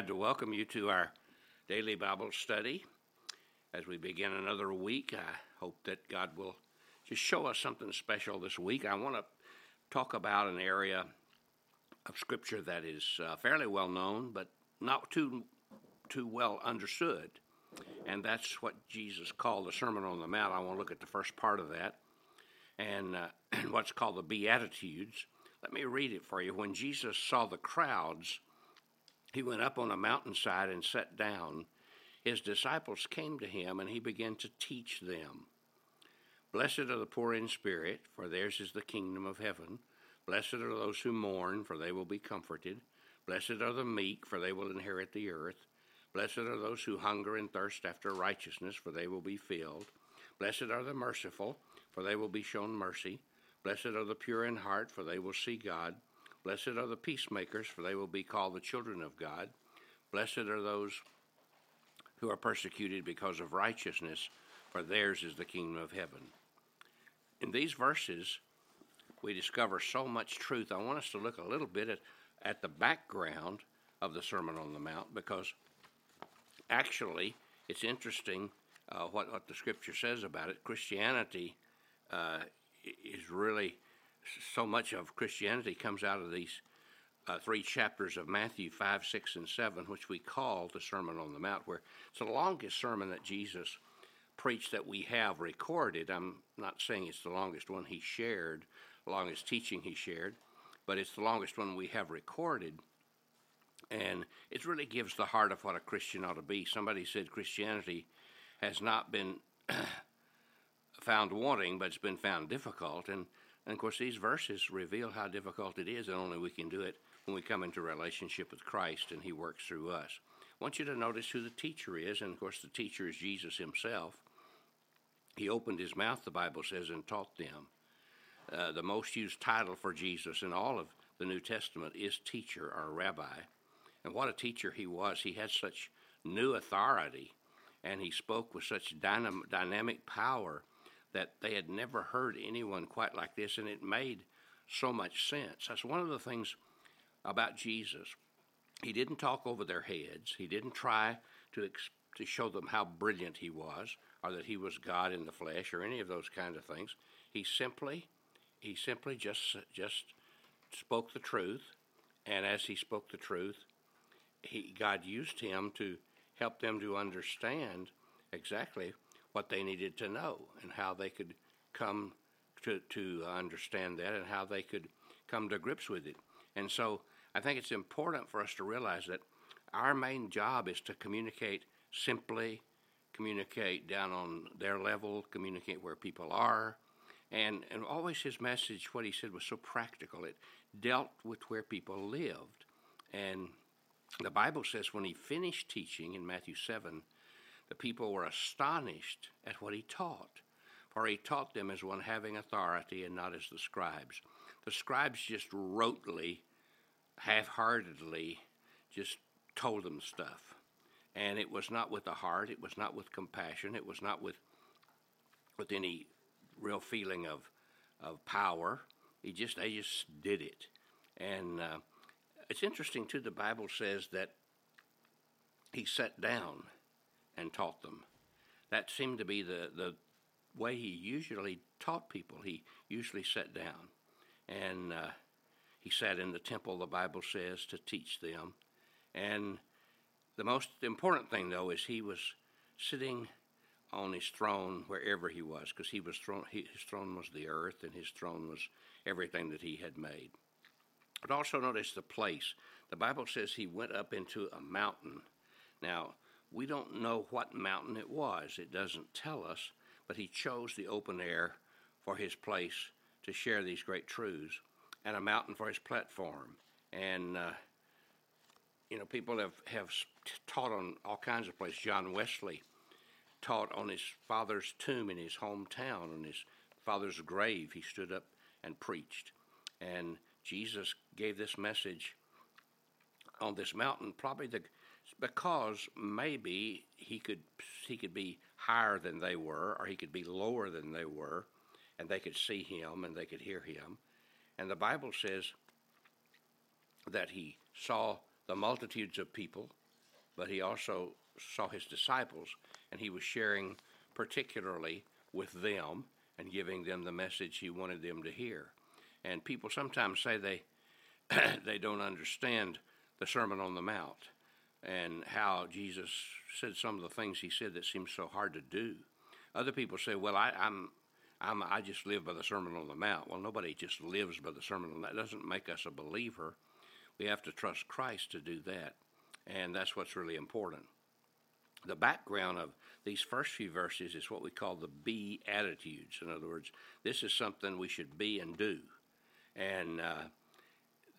glad to welcome you to our daily Bible study. As we begin another week, I hope that God will just show us something special this week. I want to talk about an area of Scripture that is uh, fairly well known, but not too too well understood, and that's what Jesus called the Sermon on the Mount. I want to look at the first part of that, and uh, what's called the Beatitudes. Let me read it for you. When Jesus saw the crowds he went up on a mountainside and sat down. His disciples came to him, and he began to teach them. Blessed are the poor in spirit, for theirs is the kingdom of heaven. Blessed are those who mourn, for they will be comforted. Blessed are the meek, for they will inherit the earth. Blessed are those who hunger and thirst after righteousness, for they will be filled. Blessed are the merciful, for they will be shown mercy. Blessed are the pure in heart, for they will see God. Blessed are the peacemakers, for they will be called the children of God. Blessed are those who are persecuted because of righteousness, for theirs is the kingdom of heaven. In these verses, we discover so much truth. I want us to look a little bit at, at the background of the Sermon on the Mount because actually it's interesting uh, what, what the scripture says about it. Christianity uh, is really so much of Christianity comes out of these uh, three chapters of Matthew 5, 6, and 7, which we call the Sermon on the Mount, where it's the longest sermon that Jesus preached that we have recorded. I'm not saying it's the longest one he shared, longest teaching he shared, but it's the longest one we have recorded. And it really gives the heart of what a Christian ought to be. Somebody said Christianity has not been found wanting, but it's been found difficult. And and of course, these verses reveal how difficult it is, and only we can do it when we come into relationship with Christ and He works through us. I want you to notice who the teacher is, and of course, the teacher is Jesus Himself. He opened His mouth, the Bible says, and taught them. Uh, the most used title for Jesus in all of the New Testament is teacher or rabbi. And what a teacher he was. He had such new authority, and he spoke with such dynam- dynamic power that they had never heard anyone quite like this, and it made so much sense. That's one of the things about Jesus. He didn't talk over their heads. He didn't try to to show them how brilliant he was, or that he was God in the flesh, or any of those kind of things. He simply, he simply just just spoke the truth, and as he spoke the truth, he God used him to help them to understand exactly what they needed to know and how they could come to, to understand that and how they could come to grips with it. And so I think it's important for us to realize that our main job is to communicate simply, communicate down on their level, communicate where people are. And, and always his message, what he said, was so practical. It dealt with where people lived. And the Bible says when he finished teaching in Matthew 7, the people were astonished at what he taught, for he taught them as one having authority and not as the scribes. The scribes just rotely, half heartedly, just told them stuff. And it was not with the heart, it was not with compassion, it was not with, with any real feeling of, of power. He just, they just did it. And uh, it's interesting, too, the Bible says that he sat down and taught them. That seemed to be the, the way he usually taught people. He usually sat down and uh, he sat in the temple, the Bible says, to teach them. And the most important thing, though, is he was sitting on his throne wherever he was, because he was thrown, his throne was the earth, and his throne was everything that he had made. But also notice the place. The Bible says he went up into a mountain. Now, we don't know what mountain it was, it doesn't tell us, but he chose the open air for his place to share these great truths and a mountain for his platform. And, uh, you know, people have, have taught on all kinds of places. John Wesley taught on his father's tomb in his hometown, on his father's grave. He stood up and preached. And Jesus gave this message on this mountain, probably the because maybe he could he could be higher than they were, or he could be lower than they were, and they could see him and they could hear him. And the Bible says that he saw the multitudes of people but he also saw his disciples, and he was sharing particularly with them and giving them the message he wanted them to hear. And people sometimes say they they don't understand the Sermon on the Mount and how Jesus said some of the things he said that seem so hard to do. Other people say, "Well, I, I'm, I'm, I just live by the Sermon on the Mount." Well, nobody just lives by the Sermon on the Mount. That doesn't make us a believer. We have to trust Christ to do that, and that's what's really important. The background of these first few verses is what we call the be attitudes. In other words, this is something we should be and do, and uh,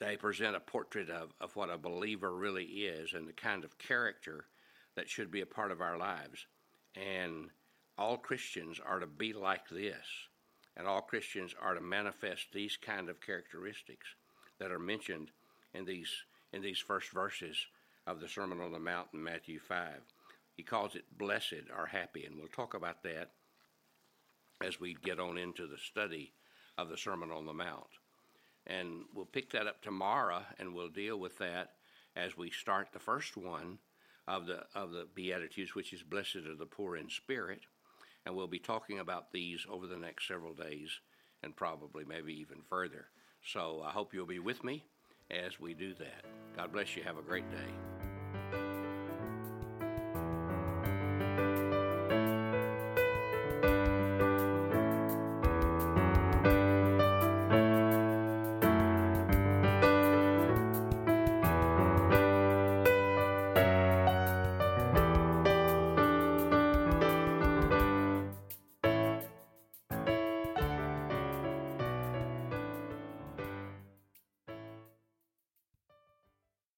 they present a portrait of, of what a believer really is and the kind of character that should be a part of our lives. And all Christians are to be like this, and all Christians are to manifest these kind of characteristics that are mentioned in these in these first verses of the Sermon on the Mount in Matthew 5. He calls it blessed or happy, and we'll talk about that as we get on into the study of the Sermon on the Mount. And we'll pick that up tomorrow and we'll deal with that as we start the first one of the of the beatitudes which is blessed are the poor in spirit. And we'll be talking about these over the next several days and probably maybe even further. So i hope you'll be with me as we do that. God bless you. Have a great day